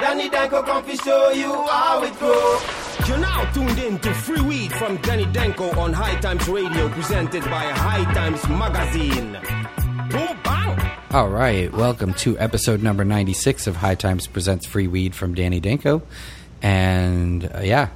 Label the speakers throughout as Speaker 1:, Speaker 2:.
Speaker 1: Danny Danko come to show you how it go.
Speaker 2: You're now tuned in to Free Weed from Danny Danko on High Times Radio, presented by High Times Magazine. Boom bang!
Speaker 3: All right, welcome to episode number 96 of High Times Presents Free Weed from Danny Danko. And uh, yeah,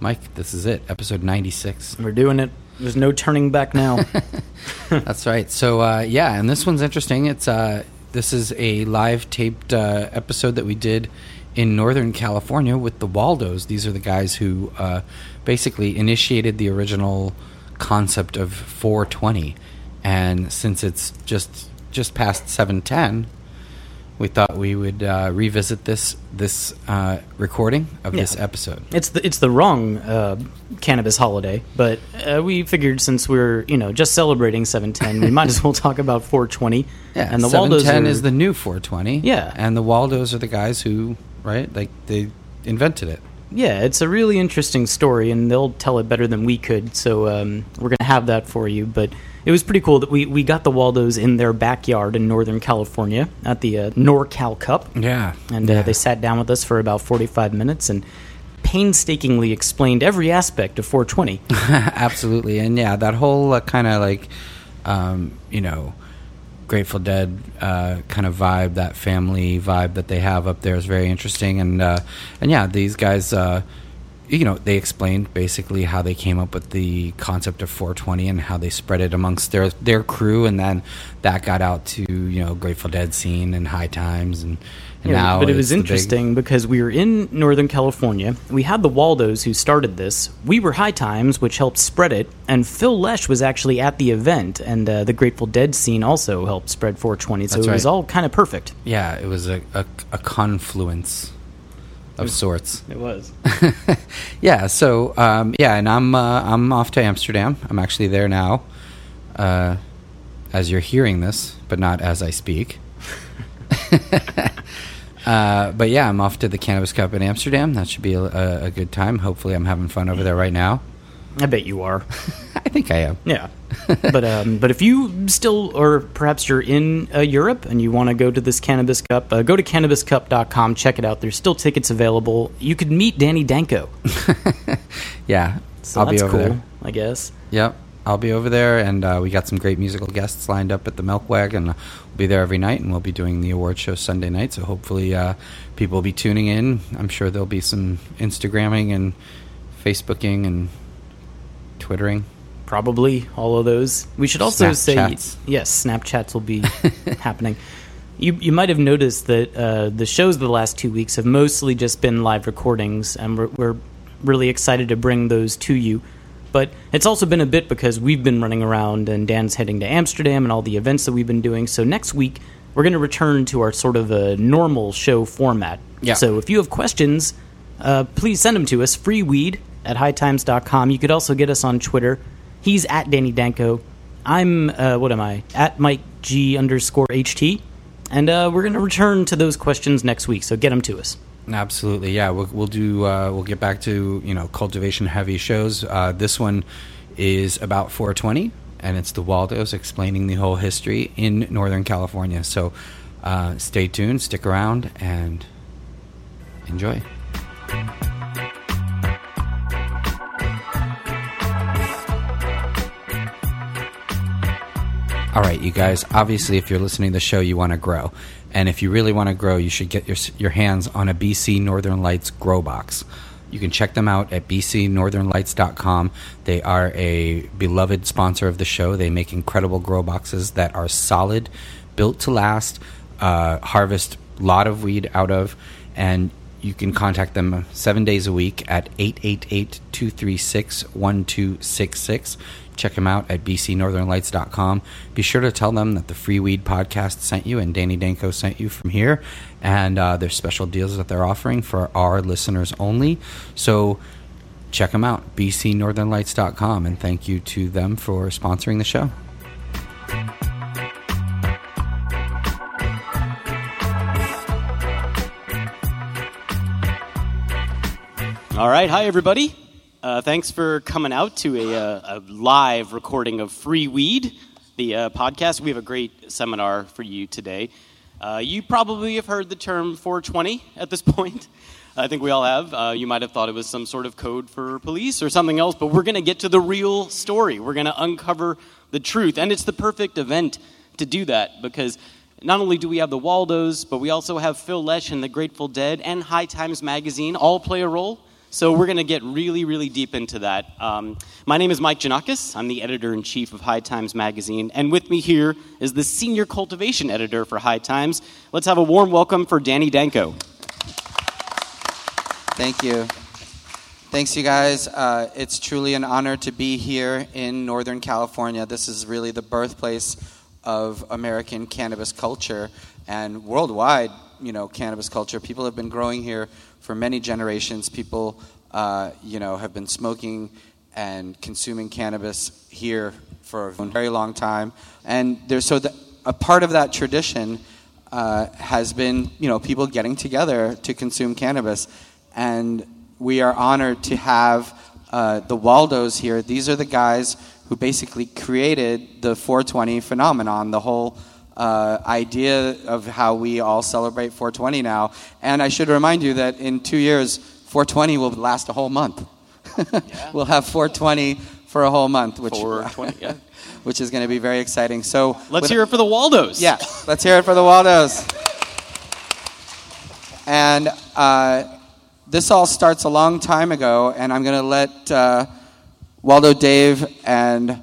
Speaker 3: Mike, this is it, episode 96.
Speaker 4: We're doing it. There's no turning back now.
Speaker 3: That's right. So uh, yeah, and this one's interesting. It's uh, this is a live taped uh, episode that we did in Northern California with the Waldos. These are the guys who uh, basically initiated the original concept of 420. And since it's just just past 710, we thought we would uh, revisit this this uh, recording of this episode.
Speaker 4: it's the it's the wrong uh, cannabis holiday, but uh, we figured since we're you know just celebrating 710, we might as well talk about 420.
Speaker 3: Yeah,
Speaker 4: and the
Speaker 3: 710
Speaker 4: Waldos are,
Speaker 3: is the new 420.
Speaker 4: Yeah.
Speaker 3: and the Waldos are the guys who right like they invented it.
Speaker 4: yeah, it's a really interesting story, and they'll tell it better than we could. So um, we're gonna have that for you, but. It was pretty cool that we, we got the Waldos in their backyard in Northern California at the uh, NorCal Cup.
Speaker 3: Yeah,
Speaker 4: And
Speaker 3: yeah.
Speaker 4: uh, they sat down with us for about 45 minutes and painstakingly explained every aspect of 420.
Speaker 3: Absolutely, and yeah, that whole uh, kind of like, um, you know, Grateful Dead uh, kind of vibe, that family vibe that they have up there is very interesting, and uh, and yeah, these guys, uh, you know, they explained basically how they came up with the concept of 420 and how they spread it amongst their their crew, and then that got out to you know Grateful Dead scene and High Times, and, and
Speaker 4: Yeah,
Speaker 3: now
Speaker 4: but it was
Speaker 3: the big-
Speaker 4: interesting because we were in Northern California. We had the Waldos who started this. We were High Times, which helped spread it. And Phil Lesh was actually at the event, and uh, the Grateful Dead scene also helped spread 420. So
Speaker 3: That's
Speaker 4: it was all kind of perfect.
Speaker 3: yeah, it was a, a, a confluence of sorts.
Speaker 4: It was.
Speaker 3: Yeah. So um, yeah, and I'm uh, I'm off to Amsterdam. I'm actually there now, uh, as you're hearing this, but not as I speak. uh, but yeah, I'm off to the Cannabis Cup in Amsterdam. That should be a, a, a good time. Hopefully, I'm having fun over there right now.
Speaker 4: I bet you are.
Speaker 3: I think I am.
Speaker 4: Yeah. but um, but if you still, or perhaps you're in uh, Europe and you want to go to this Cannabis Cup, uh, go to cannabiscup.com, check it out. There's still tickets available. You could meet Danny Danko.
Speaker 3: Yeah,
Speaker 4: So
Speaker 3: I'll
Speaker 4: that's
Speaker 3: be over
Speaker 4: cool,
Speaker 3: there.
Speaker 4: I guess.
Speaker 3: Yep, I'll be over there, and uh, we got some great musical guests lined up at the Milk Wagon. We'll be there every night, and we'll be doing the award show Sunday night. So hopefully, uh, people will be tuning in. I'm sure there'll be some Instagramming and Facebooking and Twittering.
Speaker 4: Probably all of those. We should also say yes, Snapchats will be happening. You you might have noticed that uh, the shows the last two weeks have mostly just been live recordings, and we're, we're really excited to bring those to you. But it's also been a bit because we've been running around, and Dan's heading to Amsterdam and all the events that we've been doing. So next week we're going to return to our sort of a normal show format.
Speaker 3: Yeah.
Speaker 4: So if you have questions, uh, please send them to us. Freeweed at hightimes.com. You could also get us on Twitter. He's at Danny Danko. I'm, uh, what am I? At Mike G underscore HT. And uh, we're going to return to those questions next week, so get them to us.
Speaker 3: Absolutely, yeah. We'll, we'll do. Uh, we'll get back to you know cultivation heavy shows. Uh, this one is about 420, and it's the Waldos explaining the whole history in Northern California. So uh, stay tuned, stick around, and enjoy. All right, you guys. Obviously, if you're listening to the show, you want to grow, and if you really want to grow, you should get your your hands on a BC Northern Lights grow box. You can check them out at bcnorthernlights.com. They are a beloved sponsor of the show. They make incredible grow boxes that are solid, built to last, uh, harvest a lot of weed out of, and you can contact them seven days a week at 888 236 1266. Check them out at bcnorthernlights.com. Be sure to tell them that the Free Weed podcast sent you and Danny Danko sent you from here. And uh, there's special deals that they're offering for our listeners only. So check them out, bcnorthernlights.com. And thank you to them for sponsoring the show.
Speaker 5: All right, hi everybody. Uh, thanks for coming out to a, uh, a live recording of Free Weed, the uh, podcast. We have a great seminar for you today. Uh, you probably have heard the term 420 at this point. I think we all have. Uh, you might have thought it was some sort of code for police or something else, but we're going to get to the real story. We're going to uncover the truth. And it's the perfect event to do that because not only do we have the Waldos, but we also have Phil Lesh and the Grateful Dead and High Times Magazine all play a role. So we're going to get really, really deep into that. Um, my name is Mike Janakis. I'm the editor in chief of High Times Magazine. And with me here is the senior cultivation editor for High Times. Let's have a warm welcome for Danny Danko.
Speaker 3: Thank you. Thanks, you guys. Uh, it's truly an honor to be here in Northern California. This is really the birthplace of American cannabis culture and worldwide, you know, cannabis culture. People have been growing here for many generations. People, uh, you know, have been smoking and consuming cannabis here for a very long time. And there's so the, a part of that tradition uh, has been, you know, people getting together to consume cannabis. And we are honored to have uh, the Waldos here. These are the guys who basically created the 420 phenomenon, the whole uh, idea of how we all celebrate 420 now. And I should remind you that in two years, 420 will last a whole month. yeah. We'll have 420 for a whole month, which,
Speaker 5: yeah.
Speaker 3: which is going to be very exciting. So
Speaker 5: let's with, hear it for the Waldos.
Speaker 3: Yeah, let's hear it for the Waldos. And uh, this all starts a long time ago, and I'm going to let uh, Waldo Dave and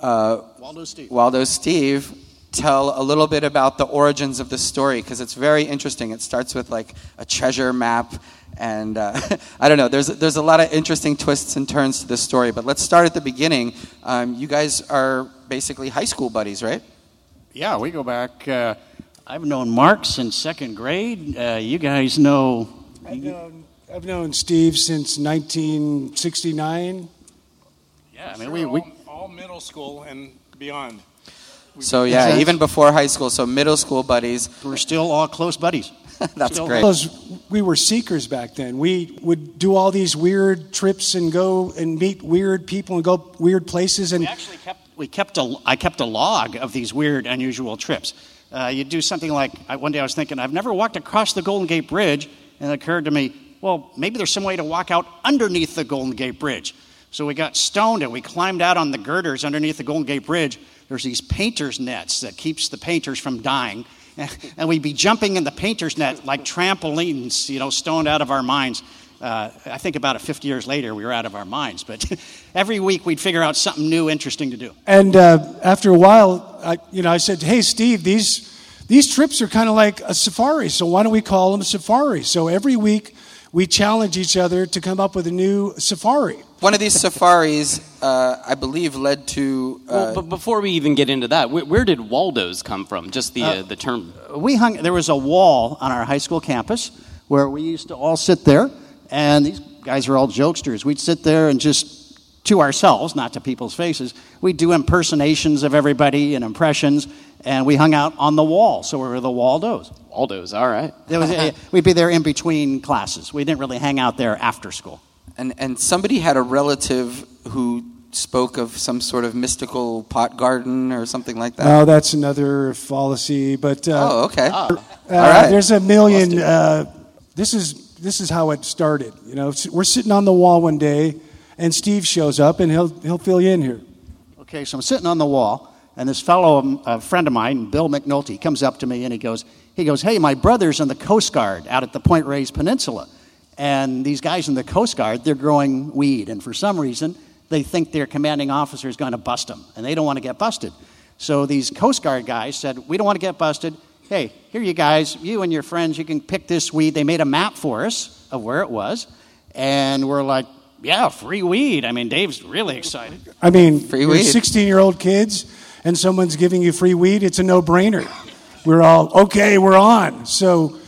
Speaker 3: uh,
Speaker 6: Waldo Steve.
Speaker 3: Waldo Steve tell a little bit about the origins of the story because it's very interesting. It starts with like a treasure map, and uh, I don't know. There's there's a lot of interesting twists and turns to this story. But let's start at the beginning. Um, you guys are basically high school buddies, right?
Speaker 6: Yeah, we go back. Uh, I've known Mark since second grade. Uh, you guys know.
Speaker 7: I've known, I've known Steve since 1969.
Speaker 6: Yeah, I mean, we, we
Speaker 8: all, all middle school and beyond.
Speaker 3: So yeah, even before high school, so middle school buddies.
Speaker 6: We're still all close buddies.
Speaker 3: That's
Speaker 6: Still-
Speaker 3: great.
Speaker 7: Because we were seekers back then. We would do all these weird trips and go and meet weird people and go weird places. And
Speaker 6: We actually kept we kept a I kept a log of these weird, unusual trips. Uh, you do something like I, one day I was thinking I've never walked across the Golden Gate Bridge, and it occurred to me, well, maybe there's some way to walk out underneath the Golden Gate Bridge. So we got stoned and we climbed out on the girders underneath the Golden Gate Bridge. There's these painters' nets that keeps the painters from dying, and we'd be jumping in the painters' net like trampolines, you know, stoned out of our minds. Uh, I think about it 50 years later, we were out of our minds. But every week we'd figure out something new, interesting to do.
Speaker 7: and uh, after a while, I, you know, I said, "Hey, Steve, these these trips are kind of like a safari. So why don't we call them safari?" So every week we challenge each other to come up with a new safari.
Speaker 3: One of these safaris, uh, I believe, led to. Uh,
Speaker 5: Well, but before we even get into that, where, where did Waldos come from? Just the, uh, the term.
Speaker 6: We hung, there was a wall on our high school campus where we used to all sit there, and these guys were all jokesters. We'd sit there and just to ourselves, not to people's faces, we'd do impersonations of everybody and impressions, and we hung out on the wall. So we were the Waldos.
Speaker 5: Waldos, all right.
Speaker 6: Was we'd be there in between classes. We didn't really hang out there after school.
Speaker 3: And and somebody had a relative who spoke of some sort of mystical pot garden or something like that.
Speaker 7: Oh, that's another fallacy. But uh,
Speaker 3: oh, okay.
Speaker 7: Uh,
Speaker 3: right.
Speaker 7: There's a million. Uh, this is this is how it started. You know, we're sitting on the wall one day, and Steve shows up, and he'll he'll fill you in here.
Speaker 6: Okay, so I'm sitting on the wall, and this fellow, um, a friend of mine, Bill McNulty, comes up to me and he goes, he goes, hey, my brother's in the Coast Guard out at the Point Reyes Peninsula, and these guys in the Coast Guard, they're growing weed, and for some reason, they think their commanding officer is going to bust them, and they don't want to get busted. So these Coast Guard guys said, we don't want to get busted. Hey, here you guys, you and your friends, you can pick this weed. They made a map for us of where it was, and we're like, yeah, free weed. I mean, Dave's really excited.
Speaker 7: I mean,
Speaker 3: Free
Speaker 7: you're
Speaker 3: weed.
Speaker 7: 16 year old kids, and someone's giving you free weed. It's a no brainer. We're all okay. We're on. So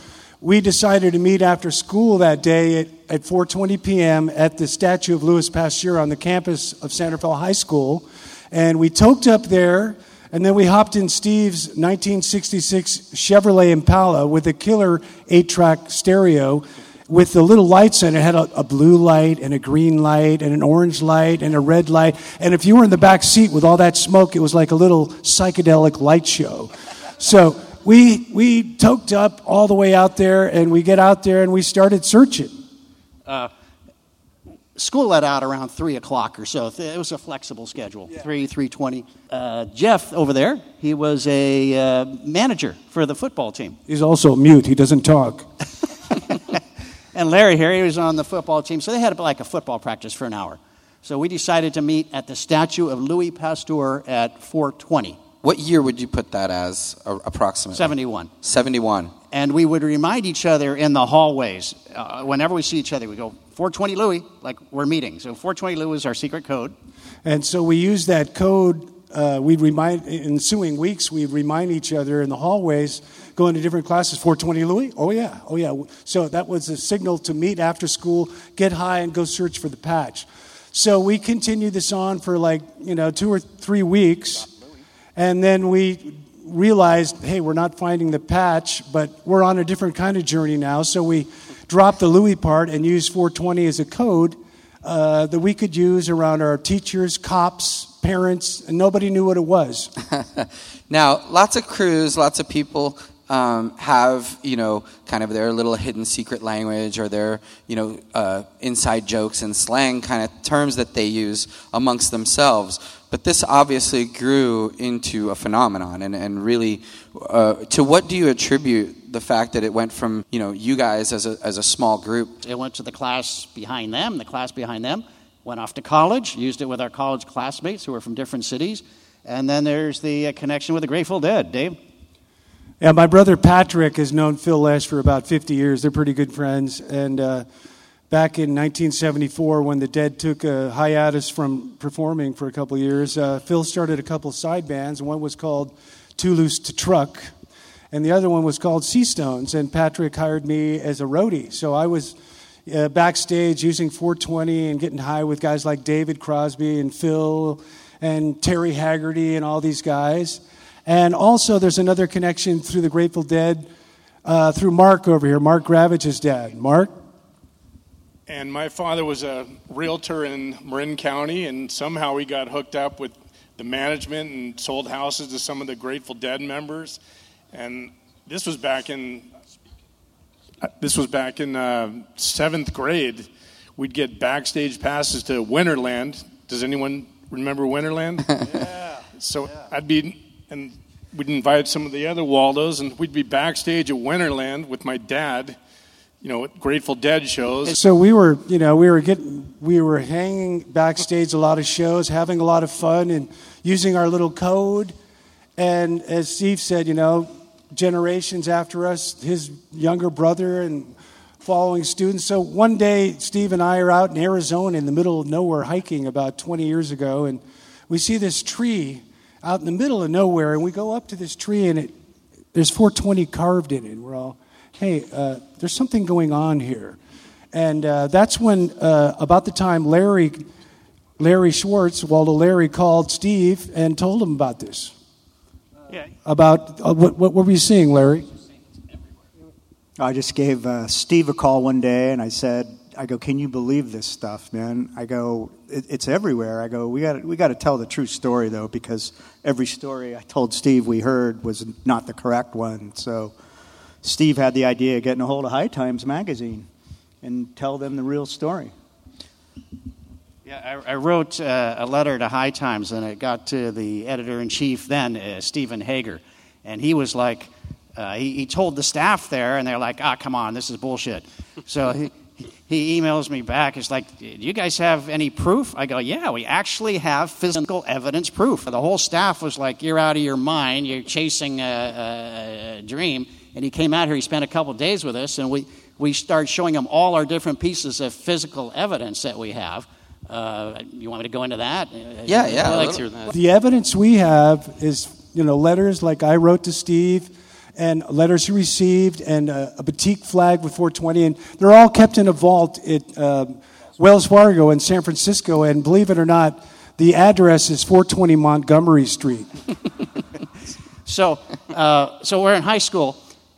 Speaker 7: we decided to meet after school that day at, at 4:20 p.m. at the statue of Louis Pasteur on the campus of San Rafael High School, and we toked up there. And then we hopped in Steve's 1966 Chevrolet Impala with a killer eight track stereo with the little lights in it. It had a, a blue light and a green light and an orange light and a red light. And if you were in the back seat with all that smoke, it was like a little psychedelic light show. So we, we toked up all the way out there, and we get out there and we started searching.
Speaker 6: School let out around three o'clock or so. It was a flexible schedule, three, three twenty. Uh, Jeff over there, he was a uh, manager for the football team,
Speaker 7: He's also mute, he doesn't talk.
Speaker 6: and Larry here, he was on the football team. So they had like a football practice for an hour. So we decided to meet at the statue of Louis Pasteur at 420,
Speaker 3: What year would you put that as, approximately?
Speaker 6: 71.
Speaker 3: 71.
Speaker 6: and we would remind each other in the hallways. Uh, whenever we see each other, we go, 420 Louis, like we're meeting. So 420 Louis is our secret code.
Speaker 7: And so we use that code. Uh, we'd remind, in ensuing weeks, we'd remind each other in the hallways, going to different classes. 420 Louis? Oh, yeah. Oh, yeah. So that was a signal to meet after school, get high, and go search for the patch. So we continued this on for like, you know, two or three weeks. And then we realized, hey, we're not finding the patch, but we're on a different kind of journey now. So we dropped the Louis part and used 420 as a code uh, that we could use around our teachers, cops, parents, and nobody knew what it was.
Speaker 3: Now, lots of crews, lots of people um, have, you know, kind of their little hidden secret language or their, you know, uh, inside jokes and slang kind of terms that they use amongst themselves. But this obviously grew into a phenomenon. And, and really, uh, to what do you attribute the fact that it went from, you know, you guys as a, as a small group
Speaker 6: It went to the class behind them, the class behind them, went off to college, used it with our college classmates who were from different cities. And then there's the uh, connection with the Grateful Dead. Dave?
Speaker 7: Yeah, my brother Patrick has known Phil Lesh for about 50 years. They're pretty good friends. And uh, back in 1974, when the Dead took a hiatus from performing for a couple years, uh, Phil started a couple side bands. One was called Too Loose to Truck, and the other one was called Seastones. And Patrick hired me as a roadie. So I was uh, backstage using 420 and getting high with guys like David Crosby and Phil and Terry Haggerty and all these guys. And also, there's another connection through the Grateful Dead uh, through Mark over here, Mark Gravitch's dad. Mark?
Speaker 8: And my father was a realtor in Marin County, and somehow he got hooked up with the management and sold houses to some of the Grateful Dead members. And this was back in this was back in uh, seventh grade. We'd get backstage passes to Winterland. Does anyone remember Winterland? yeah. So I'd be and we'd invite some of the other Waldos, and we'd be backstage at Winterland with my dad. You know, Grateful Dead shows.
Speaker 7: So we were, you know, we were getting, we were hanging backstage a lot of shows, having a lot of fun, and using our little code. And as Steve said, you know, generations after us, his younger brother and following students. So one day, Steve and I are out in Arizona in the middle of nowhere hiking about 20 years ago, and we see this tree out in the middle of nowhere, and we go up to this tree, and it there's 420 carved in it. And we're all, hey, uh, there's something going on here. And uh, that's when, uh, about the time Larry, Larry Schwartz, Waldo Larry, called Steve and told him about this.
Speaker 6: Yeah.
Speaker 7: About uh, what, what were you seeing, Larry?
Speaker 9: I just gave uh, Steve a call one day and I said, I go, can you believe this stuff, man? I go, it, it's everywhere. I go, we got we got to tell the true story though, because every story I told Steve we heard was not the correct one. So Steve had the idea of getting a hold of High Times magazine and tell them the real story.
Speaker 6: Yeah, I, I wrote uh, a letter to High Times, and it got to the editor in chief then, uh, Stephen Hager, and he was like, uh, he, he told the staff there, and they're like, ah, come on, this is bullshit. So he, he emails me back. He's like, do you guys have any proof? I go, yeah, we actually have physical evidence proof. The whole staff was like, you're out of your mind. You're chasing a, a, a dream. And he came out here. He spent a couple days with us, and we, we started showing him all our different pieces of physical evidence that we have. Uh, you want me to go into that?
Speaker 3: Yeah, yeah,
Speaker 5: I
Speaker 3: a
Speaker 5: like
Speaker 3: little.
Speaker 5: to hear that.
Speaker 7: The evidence we have is, you know, letters like I wrote to Steve, and letters he received, and a, a batik flag with 420, and they're all kept in a vault at uh, Wells Fargo in San Francisco. And believe it or not, the address is 420 Montgomery Street.
Speaker 6: So, uh, so we're in high school.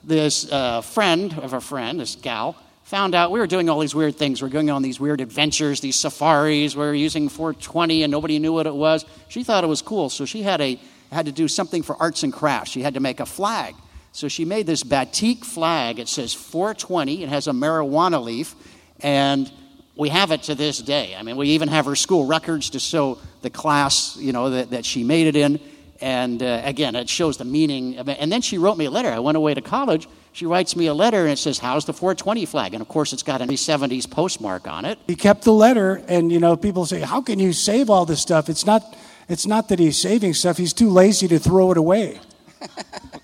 Speaker 6: This uh, friend of a friend, this gal, found out we were doing all these weird things. We are going on these weird adventures, these safaris. We were using 420, and nobody knew what it was. She thought it was cool, so she had a had to do something for arts and crafts. She had to make a flag. So she made this batik flag. It says 420. It has a marijuana leaf, and we have it to this day. I mean, we even have her school records to show the class, you know, that, that she made it in. And uh, again, it shows the meaning. And then she wrote me a letter. I went away to college. She writes me a letter and it says, How's the 420 flag? And of course, it's got a 70s postmark on it.
Speaker 7: He kept the letter, and you know, people say, "How can you save all this stuff?" It's not. It's not that he's saving stuff. He's too lazy to throw it away.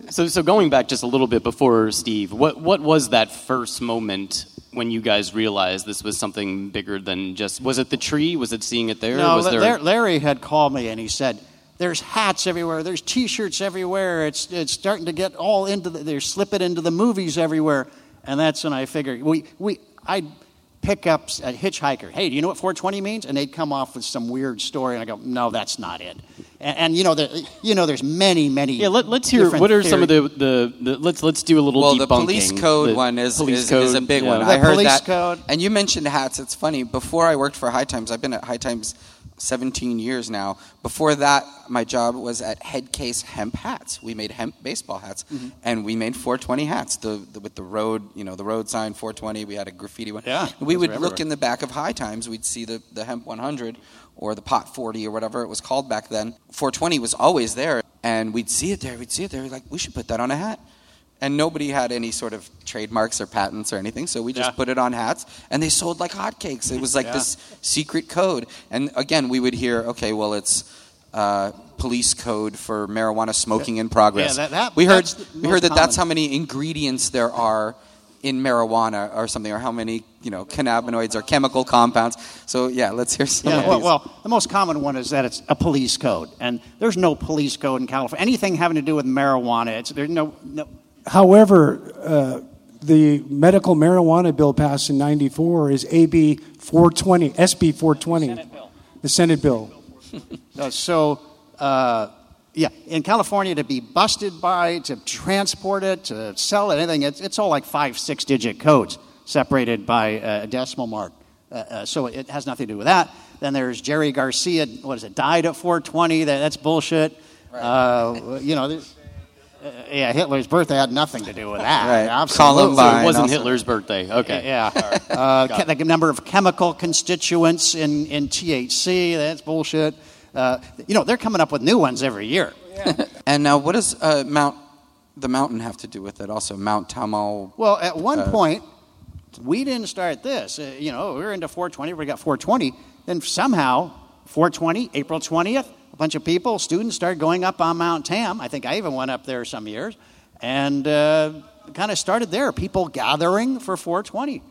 Speaker 5: So, so going back just a little bit before Steve, what what was that first moment when you guys realized this was something bigger than just? Was it the tree? Was it seeing it there?
Speaker 6: No,
Speaker 5: was there?
Speaker 6: Larry had called me and he said, "There's hats everywhere. There's T-shirts everywhere. It's it's starting to get all into the, they're slipping into the movies everywhere." And that's when I figured we we I'd pick up a hitchhiker. Hey, do you know what 420 means? And they'd come off with some weird story, and I go, "No, that's not it." And, and you know, the, you know, there's many many.
Speaker 5: yeah, let, us hear. What are some of the, the, the let's let's do a little
Speaker 3: well,
Speaker 5: debunking.
Speaker 3: the police code
Speaker 5: The
Speaker 3: one is,
Speaker 5: police
Speaker 3: is, is a big
Speaker 5: yeah.
Speaker 3: one.
Speaker 6: The
Speaker 3: I heard
Speaker 6: police
Speaker 3: that.
Speaker 6: code.
Speaker 3: And you mentioned hats. It's funny. Before I worked for High Times, I've been at High Times 17 years now. Before that, my job was at Headcase Hemp Hats. We made hemp baseball hats,
Speaker 6: Mm-hmm.
Speaker 3: and we made 420 hats. The, the with the road, you know, the road sign 420. We had a graffiti one.
Speaker 6: Yeah,
Speaker 3: we would look in the back of High Times. We'd see the the hemp 100 or the pot 40 or whatever it was called back then. 420 was always there, and we'd see it there. We'd see it there. We'd like, we should put that on a hat. And nobody had any sort of trademarks or patents or anything, so we just
Speaker 6: Yeah.
Speaker 3: put it on hats, and they sold like hotcakes. It was like
Speaker 6: Yeah.
Speaker 3: this secret code. And again, we would hear, okay, well, it's uh, police code for marijuana smoking in progress.
Speaker 6: Yeah, that- that-
Speaker 3: we heard we heard that that's how many ingredients there are in marijuana or something, or how many you know cannabinoids or chemical compounds. So yeah, let's hear some
Speaker 6: Yeah,
Speaker 3: of
Speaker 6: well,
Speaker 3: these.
Speaker 6: well, the most common one is that it's a police code, and there's no police code in California. Anything having to do with marijuana, it's there's no no.
Speaker 7: However, uh, the medical marijuana bill passed in '94 is AB 420, SB 420, the Senate bill.
Speaker 6: Uh, so, uh, yeah, in California, to be busted by, to transport it, to sell it, anything, it's, it's all like five, six digit codes separated by uh, a decimal mark. Uh, uh, so it has nothing to do with that. Then there's Jerry Garcia, what is it, died at 420. That, that's bullshit. Uh, you know, there's- yeah, Hitler's birthday had nothing to do with that.
Speaker 3: Right.
Speaker 6: Absolutely.
Speaker 5: So it wasn't
Speaker 3: also-
Speaker 5: Hitler's birthday. Okay.
Speaker 6: Yeah. Uh, the number of chemical constituents in, in THC, that's bullshit. Uh, you know, they're coming up with new ones every year.
Speaker 3: and now, what does uh, Mount the mountain have to do with it? Also, Mount Tamal.
Speaker 6: Well, at one
Speaker 3: Uh,
Speaker 6: point, we didn't start this. Uh, you know, we were into 420, we got 420. Then somehow, 420, April 20th, a bunch of people, students started going up on Mount Tam. I think I even went up there some years. And uh, kind of started there, people gathering for 420.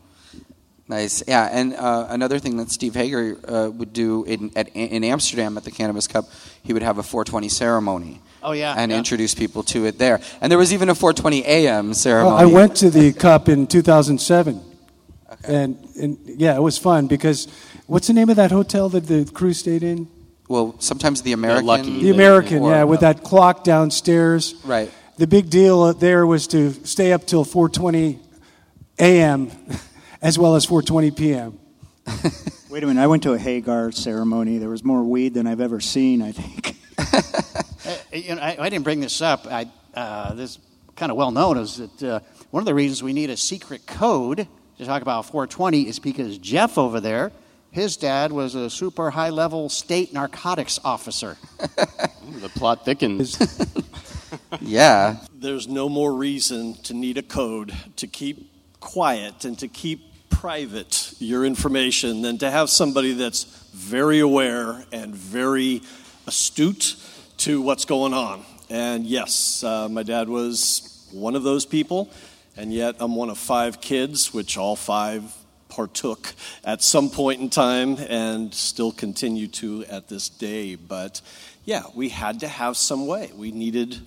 Speaker 3: Nice, yeah. And uh, another thing that Steve Hager uh, would do in, at, in Amsterdam at the Cannabis Cup, he would have a 420 ceremony.
Speaker 6: Oh, yeah,
Speaker 3: And
Speaker 6: yeah.
Speaker 3: introduce people to it there. And there was even a 420 AM ceremony.
Speaker 7: I went to the Cup in 2007, and, and yeah, it was fun because what's the name of that hotel that the crew stayed in?
Speaker 3: Well, sometimes the American.
Speaker 5: Lucky.
Speaker 7: The American,
Speaker 3: or-
Speaker 7: yeah, with that clock downstairs.
Speaker 3: Right.
Speaker 7: The big deal there was to stay up till 4:20 a.m. as well as 4:20 p.m.
Speaker 9: Wait a minute, I went to a Hager ceremony. There was more weed than I've ever seen, I think.
Speaker 6: Uh, you know, I, I didn't bring this up. I, uh, this kind of well known is that uh, one of the reasons we need a secret code to talk about 420 is because Jeff over there, his dad was a super high level state narcotics officer.
Speaker 5: The plot thickens.
Speaker 3: Yeah.
Speaker 10: there's no more reason to need a code to keep quiet and to keep private your information than to have somebody that's very aware and very astute to what's going on. And yes, uh, my dad was one of those people, and yet I'm one of five kids, which all five partook at some point in time and still continue to at this day. But yeah, we had to have some way. We needed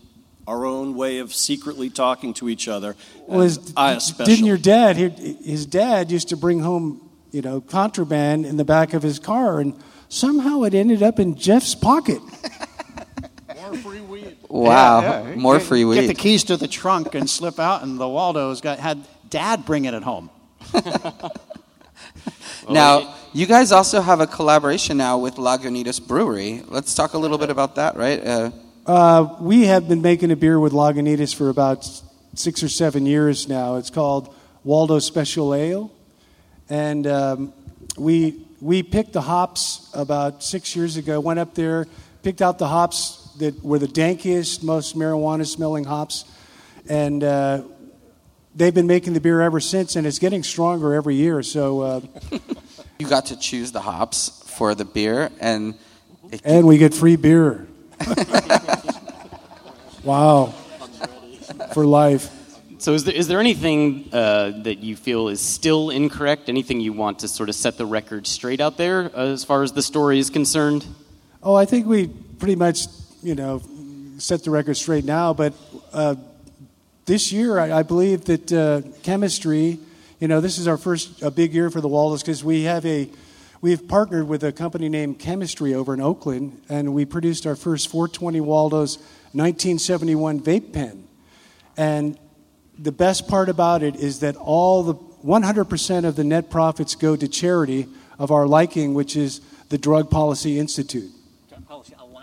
Speaker 10: our own way of secretly talking to each other.
Speaker 7: Well, his,
Speaker 10: I especially.
Speaker 7: didn't your dad? His dad used to bring home, you know, contraband in the back of his car, and somehow it ended up in Jeff's pocket.
Speaker 8: More free weed.
Speaker 3: Wow.
Speaker 6: Yeah, yeah.
Speaker 3: More
Speaker 6: Get-
Speaker 3: free weed.
Speaker 6: Get the keys to the trunk and slip out, and the Waldo's got had dad bringing it home.
Speaker 3: Now, you guys also have a collaboration now with Lagunitas Brewery. Let's talk a little bit about that, right? Uh,
Speaker 7: Uh, we have been making a beer with Lagunitas for about six or seven years now. It's called Waldo Special Ale, and um, we we picked the hops about six years ago. Went up there, picked out the hops that were the dankiest, most marijuana-smelling hops, and uh, they've been making the beer ever since, and it's getting stronger every year. So. Uh,
Speaker 3: You got to choose the hops for the beer, and it,
Speaker 7: And we get free beer. wow. For life.
Speaker 5: So, is there, is there anything uh, that you feel is still incorrect? Anything you want to sort of set the record straight out there uh, as far as the story is concerned?
Speaker 7: Oh, I think we pretty much, you know, set the record straight now. But uh, this year, I, I believe that uh, chemistry, you know, this is our first a big year for the Waldos because we have a we've partnered with a company named Chemistry over in Oakland, and we produced our first 420 Waldos 1971 vape pen. And the best part about it is that all the 100% of the net profits go to charity of our liking, which is the Drug Policy Institute.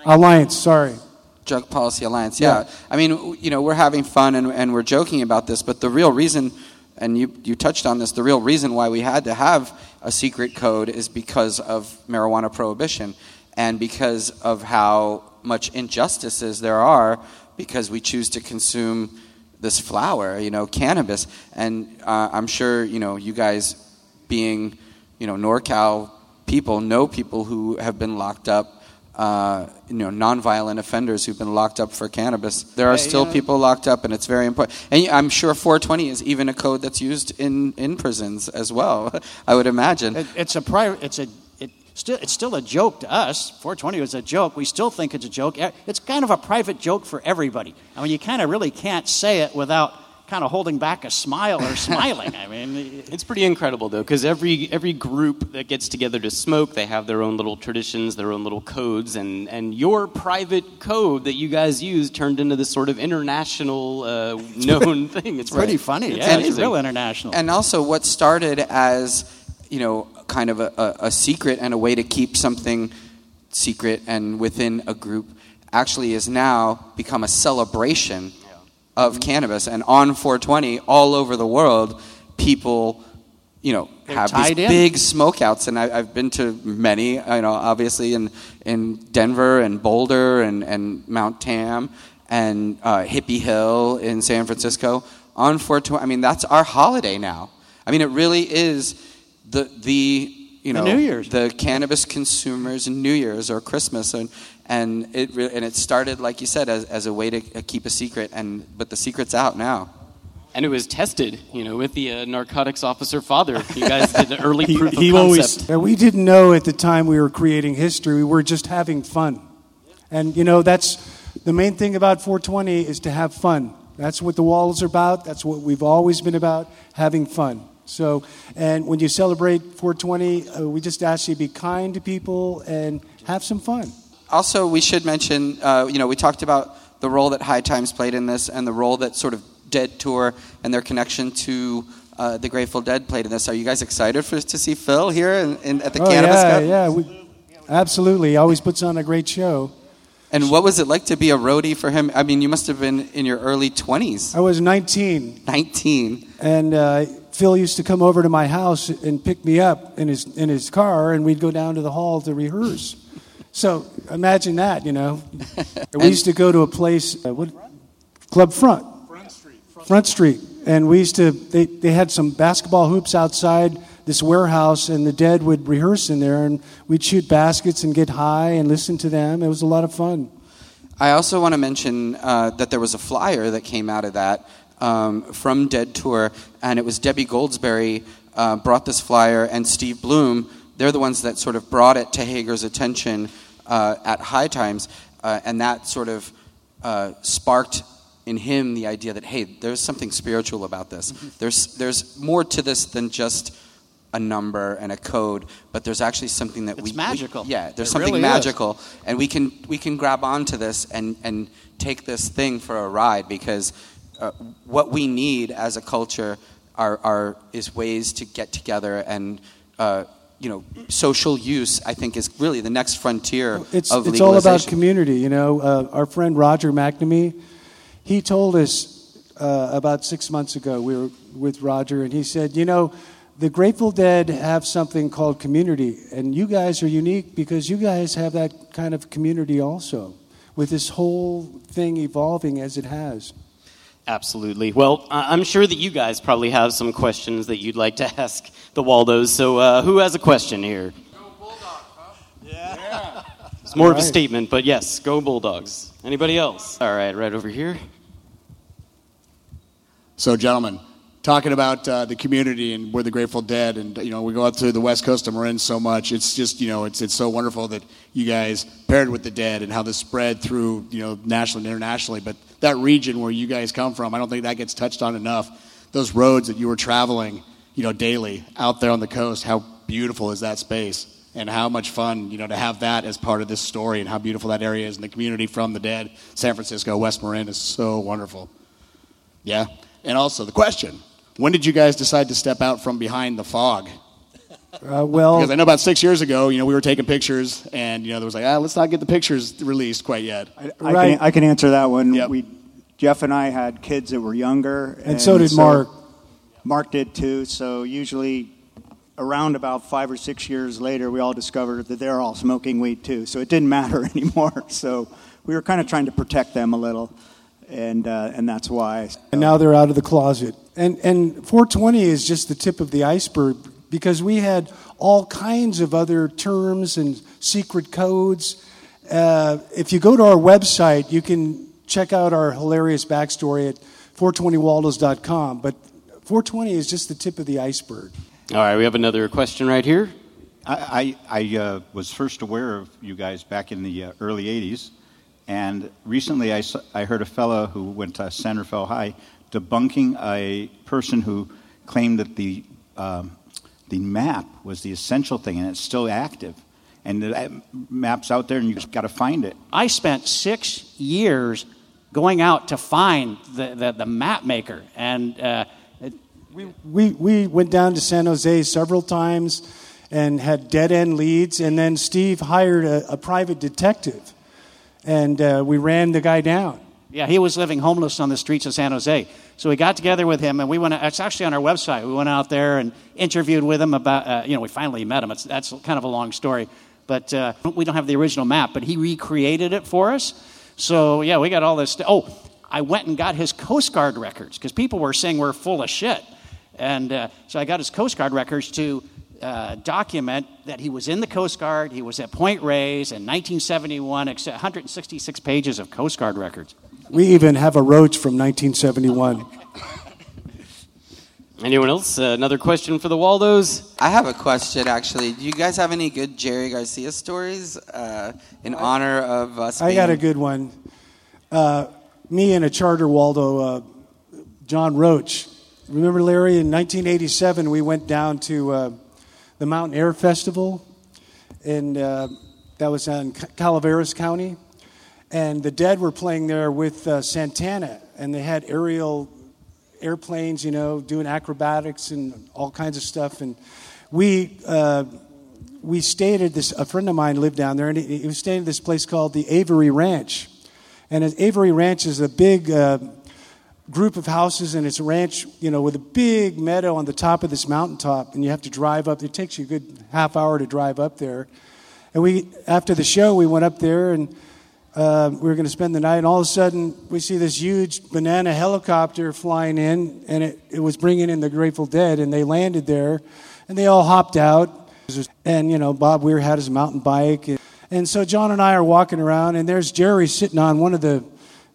Speaker 7: Alliance, sorry.
Speaker 3: Drug Policy Alliance. Yeah. I mean, you know, we're having fun and, and we're joking about this, but the real reason, and you, you touched on this, the real reason why we had to have a secret code is because of marijuana prohibition and because of how much injustices there are because we choose to consume this flower, you know, cannabis. And uh, I'm sure, you know, you guys being, you know, NorCal people know people who have been locked up uh, you know, nonviolent offenders who've been locked up for cannabis. There are still
Speaker 6: yeah.
Speaker 3: people locked up, and it's very important. And I'm sure 420 is even a code that's used in, in prisons as well. I would imagine.
Speaker 6: It, it's a private. It's a. It still. It's still a joke to us. 420 was a joke. We still think it's a joke. It's kind of a private joke for everybody. I mean, you kind of really can't say it without kind of holding back a smile or smiling. I mean,
Speaker 5: It's pretty incredible though, because every every group that gets together to smoke, they have their own little traditions, their own little codes, and and your private code that you guys use turned into this sort of international uh, known thing. It's
Speaker 6: pretty
Speaker 5: right.
Speaker 6: funny.
Speaker 5: It's
Speaker 6: yeah, it's
Speaker 5: amazing.
Speaker 6: real international.
Speaker 3: And also, what started as, you know, kind of a, a, a secret and a way to keep something secret and within a group actually is now become a celebration of cannabis. And on 420, all over the world, people, you know,
Speaker 6: They're
Speaker 3: have these
Speaker 6: in.
Speaker 3: big smokeouts. And I, I've been to many, you know, obviously in, in Denver and Boulder and, and Mount Tam and uh, Hippie Hill in San Francisco. On 420, I mean, that's our holiday now. I mean, it really is the, the you
Speaker 6: The
Speaker 3: know,
Speaker 6: New Year's.
Speaker 3: the cannabis consumers New Year's or Christmas, and and it re- and it started like you said as, as a way to uh, keep a secret, and but the secret's out now.
Speaker 5: And it was tested, you know, with the uh, narcotics officer father. You guys did the early
Speaker 7: He-
Speaker 5: proof of
Speaker 7: he
Speaker 5: concept.
Speaker 7: always- And we didn't know at the time we were creating history. We were just having fun. And, you know, that's the main thing about 420 is to have fun. That's what the walls are about. That's what we've always been about, having fun. So, and when you celebrate 420, uh, we just ask you to be kind to people and have some fun.
Speaker 3: Also, we should mention, uh, you know, we talked about the role that High Times played in this, and the role that sort of Dead Tour and their connection to uh, the Grateful Dead played in this. Are you guys excited for to see Phil here in, in, at the
Speaker 7: oh,
Speaker 3: Cannabis
Speaker 7: yeah,
Speaker 3: Cup?
Speaker 7: yeah. We, absolutely. He always puts on a great show.
Speaker 3: And what was it like to be a roadie for him? I mean, you must have been in your early 20s.
Speaker 7: I was 19.
Speaker 3: 19.
Speaker 7: And uh, Phil used to come over to my house and pick me up in his in his car, and we'd go down to the hall to rehearse. So imagine that, you know. We used to go to a place, uh, what, Club Front, Front Street. Front Street, and we used to. They they had some basketball hoops outside this warehouse, and the Dead would rehearse in there, and we'd shoot baskets and get high and listen to them. It was a lot of fun.
Speaker 3: I also want to mention uh, that there was a flyer that came out of that um, from Dead Tour, and it was Debbie Goldsberry uh, brought this flyer, and Steve Bloom. They're the ones that sort of brought it to Hager's attention uh, at High Times, uh, and that sort of uh, sparked in him the idea that hey, there's something spiritual about this. There's there's more to this than just a number and a code, but there's actually something that
Speaker 6: It's
Speaker 3: we we-
Speaker 6: magical.
Speaker 3: yeah, there's
Speaker 6: It
Speaker 3: something
Speaker 6: really is.
Speaker 3: magical, and we can we can grab onto this and and take this thing for a ride because uh, what we need as a culture are are is ways to get together and. Uh, you know, social use. I think is really the next frontier
Speaker 7: It's,
Speaker 3: of
Speaker 7: it's all about community. You know, uh, our friend Roger McNamee, he told us uh, about six months ago. We were with Roger, and he said, You know, the Grateful Dead have something called community, and you guys are unique because you guys have that kind of community also, with this whole thing evolving as it has.
Speaker 5: Absolutely. Well, I- I'm sure that you guys probably have some questions that you'd like to ask the Waldos. So, uh, who has a question here? It's more of a statement, but yes, go Bulldogs. Anybody else? All right, right over here.
Speaker 11: So, gentlemen, talking about uh, the community and we're the Grateful Dead, and you know we go out to the west coast of Marin so much. It's just you know it's it's so wonderful that you guys paired with the Dead and how this spread through you know nationally and internationally. But that region where you guys come from, I don't think that gets touched on enough. Those roads that you were traveling, you know, daily out there on the coast. How beautiful is that space? And how much fun, you know, to have that as part of this story, and how beautiful that area is, and the community from the dead, San Francisco, West Marin is so wonderful. Yeah. And also the question: When did you guys decide to step out from behind the fog?
Speaker 7: Uh, well,
Speaker 11: Because I know about six years ago, you know, we were taking pictures, and you know, there was like, ah, let's not get the pictures released quite yet.
Speaker 9: I, can, I can answer that one. We, Jeff and I had kids that were younger,
Speaker 7: And so did Mark.
Speaker 9: Mark did too. So usually, around about five or six years later, we all discovered that they're all smoking weed too. So it didn't matter anymore. So we were kind of trying to protect them a little, and uh, and that's why.
Speaker 7: And now they're out of the closet. And, and 420 is just the tip of the iceberg because we had all kinds of other terms and secret codes. Uh, if you go to our website, you can check out our hilarious backstory at 420waldos.com. But 420 is just the tip of the iceberg.
Speaker 5: All right, we have another question right here.
Speaker 12: I, I, I uh, was first aware of you guys back in the uh, early 80s, and recently I I heard a fellow who went to San Rafael High debunking a person who claimed that the, um, the map was the essential thing and it's still active. And the map's out there and you've got to find it.
Speaker 6: I spent six years going out to find the, the, the map maker. And uh, it,
Speaker 7: We, we went down to San Jose several times and had dead end leads, and then Steve hired a, a private detective, and uh, we ran the guy down.
Speaker 6: Yeah, he was living homeless on the streets of San Jose. So we got together with him, and we went. It's actually on our website. We went out there and interviewed with him about. Uh, you know, we finally met him. It's, that's kind of a long story, but uh, we don't have the original map. But he recreated it for us. So yeah, we got all this. St- oh, I went and got his Coast Guard records because people were saying we're full of shit, and uh, so I got his Coast Guard records to. Uh, document that he was in the Coast Guard, he was at Point Reyes in 1971, 166 pages of Coast Guard records.
Speaker 7: We even have a roach from 1971.
Speaker 5: Anyone else? Uh, another question for the Waldos?
Speaker 13: I have a question actually. Do you guys have any good Jerry Garcia stories uh, in honor of us?
Speaker 7: I got a good one. Uh, me and a charter Waldo, uh, John Roach. Remember, Larry, in 1987, we went down to uh, the Mountain Aire Festival, and uh, that was in Calaveras County. And the Dead were playing there with uh, Santana, and they had aerial airplanes, you know, doing acrobatics and all kinds of stuff. And we uh, we stayed at this. A friend of mine lived down there, and he, he was staying at this place called the Avery Ranch. And Avery Ranch is a big uh, group of houses, and it's a ranch, you know, with a big meadow on the top of this mountaintop, and you have to drive up. It takes you a good half hour to drive up there. And we, after the show, we went up there and uh, we were going to spend the night. And all of a sudden, we see this huge banana helicopter flying in, and it, it was bringing in the Grateful Dead. And they landed there, and they all hopped out. And you know, Bob Weir had his mountain bike, and, and so John and I are walking around, and there's Jerry sitting on one of the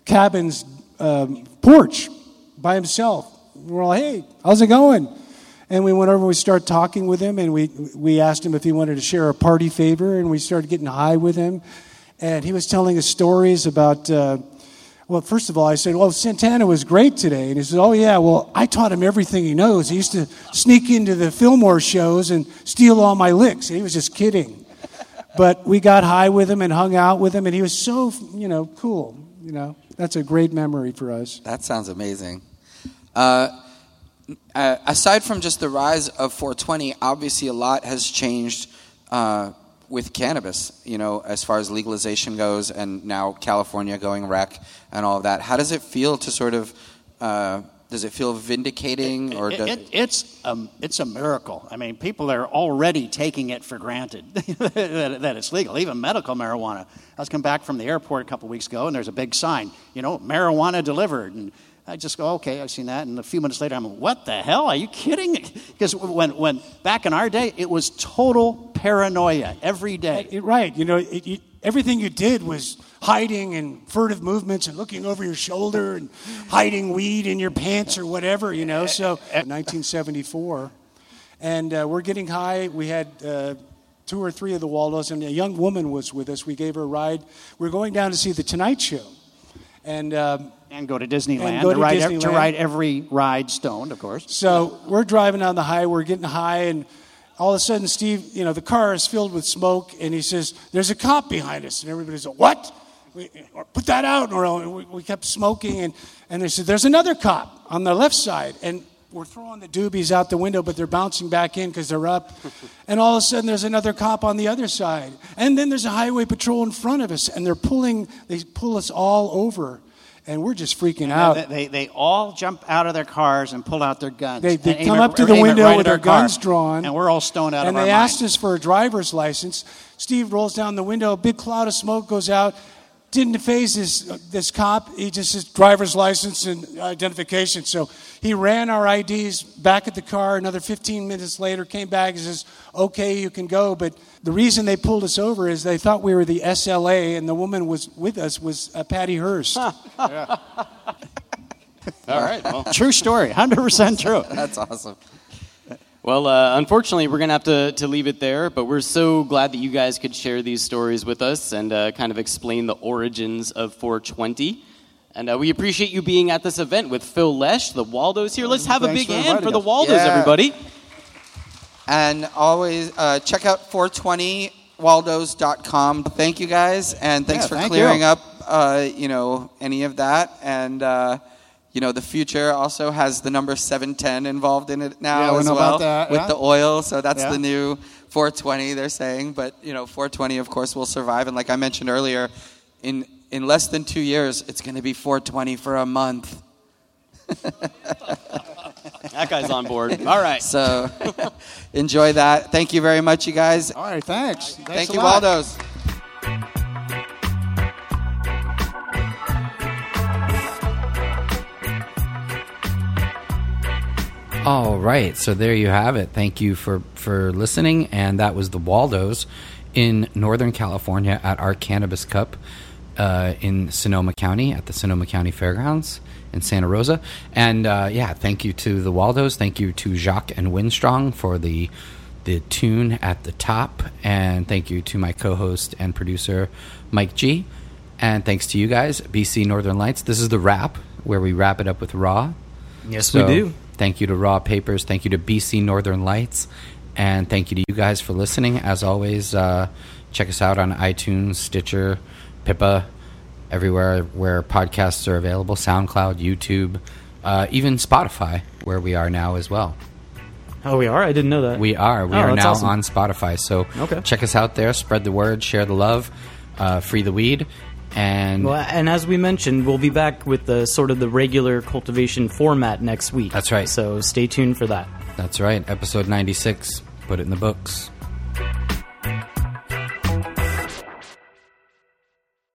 Speaker 7: cabin's um, porch by himself. We're all, hey, how's it going? And we went over and we started talking with him, and we, we asked him if he wanted to share a party favor, and we started getting high with him. And he was telling us stories about, uh, well, first of all, I said, well, Santana was great today. And he said, oh, yeah, well, I taught him everything he knows. He used to sneak into the Fillmore shows and steal all my licks. And he was just kidding. But we got high with him and hung out with him, and he was so, you know, cool. You know, that's a great memory for us.
Speaker 13: That sounds amazing. Uh, uh, aside from just the rise of 420, obviously a lot has changed uh, with cannabis, you know, as far as legalization goes, and now California going rec and all of that. How does it feel to sort of Uh, does it feel vindicating, or
Speaker 6: It-
Speaker 13: does,
Speaker 6: it- it's, um, it's a miracle. I mean, people are already taking it for granted that, that it's legal, even medical marijuana. I was coming back from the airport a couple weeks ago, and there's a big sign, you know, marijuana delivered. And I just go, okay, I've seen that. And a few minutes later, I'm like, what the hell? Are you kidding? Because when, when back in our day, it was total paranoia every day.
Speaker 7: Right. You know, it, everything you did was hiding and furtive movements and looking over your shoulder and hiding weed in your pants or whatever, you know. So, 1974. And uh, we're getting high. We had uh, two or three of the Waldos, and a young woman was with us. We gave her a ride. We're going down to see The Tonight Show. And, um,
Speaker 6: and go to Disneyland,
Speaker 7: and go
Speaker 6: to,
Speaker 7: to
Speaker 6: ride, ev- to ride every ride stoned, of course.
Speaker 7: So we're driving down the highway, we're getting high, and all of a sudden, Steve, you know, the car is filled with smoke, and he says, There's a cop behind us. And everybody's like, What? We, or, Put that out. Or we, we kept smoking, and, and they said, There's another cop on the left side. And we're throwing the doobies out the window, but they're bouncing back in because they're up. and all of a sudden, there's another cop on the other side. And then there's a highway patrol in front of us, and they're pulling, they pull us all over. And we're just freaking out.
Speaker 6: They, they, all jump out of their cars and pull out their guns.
Speaker 7: They, they come up to the window
Speaker 6: right
Speaker 7: with their guns
Speaker 6: car.
Speaker 7: drawn.
Speaker 6: And we're all stoned out
Speaker 7: and
Speaker 6: of our
Speaker 7: And
Speaker 6: they
Speaker 7: asked us for a driver's license. Steve rolls down the window, a big cloud of smoke goes out. Didn't faze this, this cop. He just his driver's license and identification. So he ran our IDs back at the car. Another 15 minutes later, came back and says, okay, you can go. But the reason they pulled us over is they thought we were the SLA, and the woman was with us was uh, Patty Hearst.
Speaker 5: All right. Well,
Speaker 6: True story, 100% true.
Speaker 13: That's awesome.
Speaker 5: Well, uh, unfortunately, we're going to have to, to leave it there, but we're so glad that you guys could share these stories with us and uh, kind of explain the origins of 420. And uh, we appreciate you being at this event with Phil Lesh, the Waldos here. Let's have a big
Speaker 13: for
Speaker 5: hand for the. Waldos,
Speaker 13: Yeah.
Speaker 5: everybody.
Speaker 13: And always uh, check out 420waldos.com. Thank you guys, and thanks
Speaker 6: Yeah,
Speaker 13: for
Speaker 6: thank
Speaker 13: clearing
Speaker 6: you.
Speaker 13: up, uh, you know, any of that. And uh, you know, the future also has the number 710 involved in it now
Speaker 6: Yeah,
Speaker 13: as well
Speaker 6: about that,
Speaker 13: with
Speaker 6: yeah.
Speaker 13: the oil. So that's
Speaker 6: Yeah.
Speaker 13: the new 420 they're saying. But you know, 420 of course will survive. And like I mentioned earlier, in in less than two years, it's going to be 420 for a month.
Speaker 5: That guy's on board. All right.
Speaker 13: So enjoy that. Thank you very much, you guys.
Speaker 6: All right, thanks. Thanks
Speaker 13: Thank
Speaker 6: a
Speaker 13: you,
Speaker 6: lot.
Speaker 13: Waldos.
Speaker 3: All right, so there you have it. Thank you for for listening, and that was the Waldos in Northern California at our Cannabis Cup uh, in Sonoma County at the Sonoma County Fairgrounds in Santa Rosa. And uh, yeah, thank you to the Waldos. Thank you to Jacques and Winstrong for the the tune at the top, and thank you to my co-host and producer Mike G. And thanks to you guys, BC Northern Lights. This is the wrap where we wrap it up with Raw.
Speaker 4: Yes, we do.
Speaker 3: Thank you to Raw Papers. Thank you to BC Northern Lights. And thank you to you guys for listening. As always, uh, check us out on iTunes, Stitcher, Pippa, everywhere where podcasts are available SoundCloud, YouTube, uh, even Spotify, where we are now as well.
Speaker 4: Oh, we are. I didn't know that.
Speaker 3: We are. We
Speaker 4: Oh,
Speaker 3: are now
Speaker 4: awesome.
Speaker 3: on Spotify. So
Speaker 4: Okay.
Speaker 3: check us out there. Spread the word. Share the love. Uh, free the weed. And
Speaker 4: Well, and as we mentioned, we'll be back with the sort of the regular cultivation format next week.
Speaker 3: That's right.
Speaker 4: So stay tuned for that.
Speaker 3: that's right. Episode 96. Put it in the books.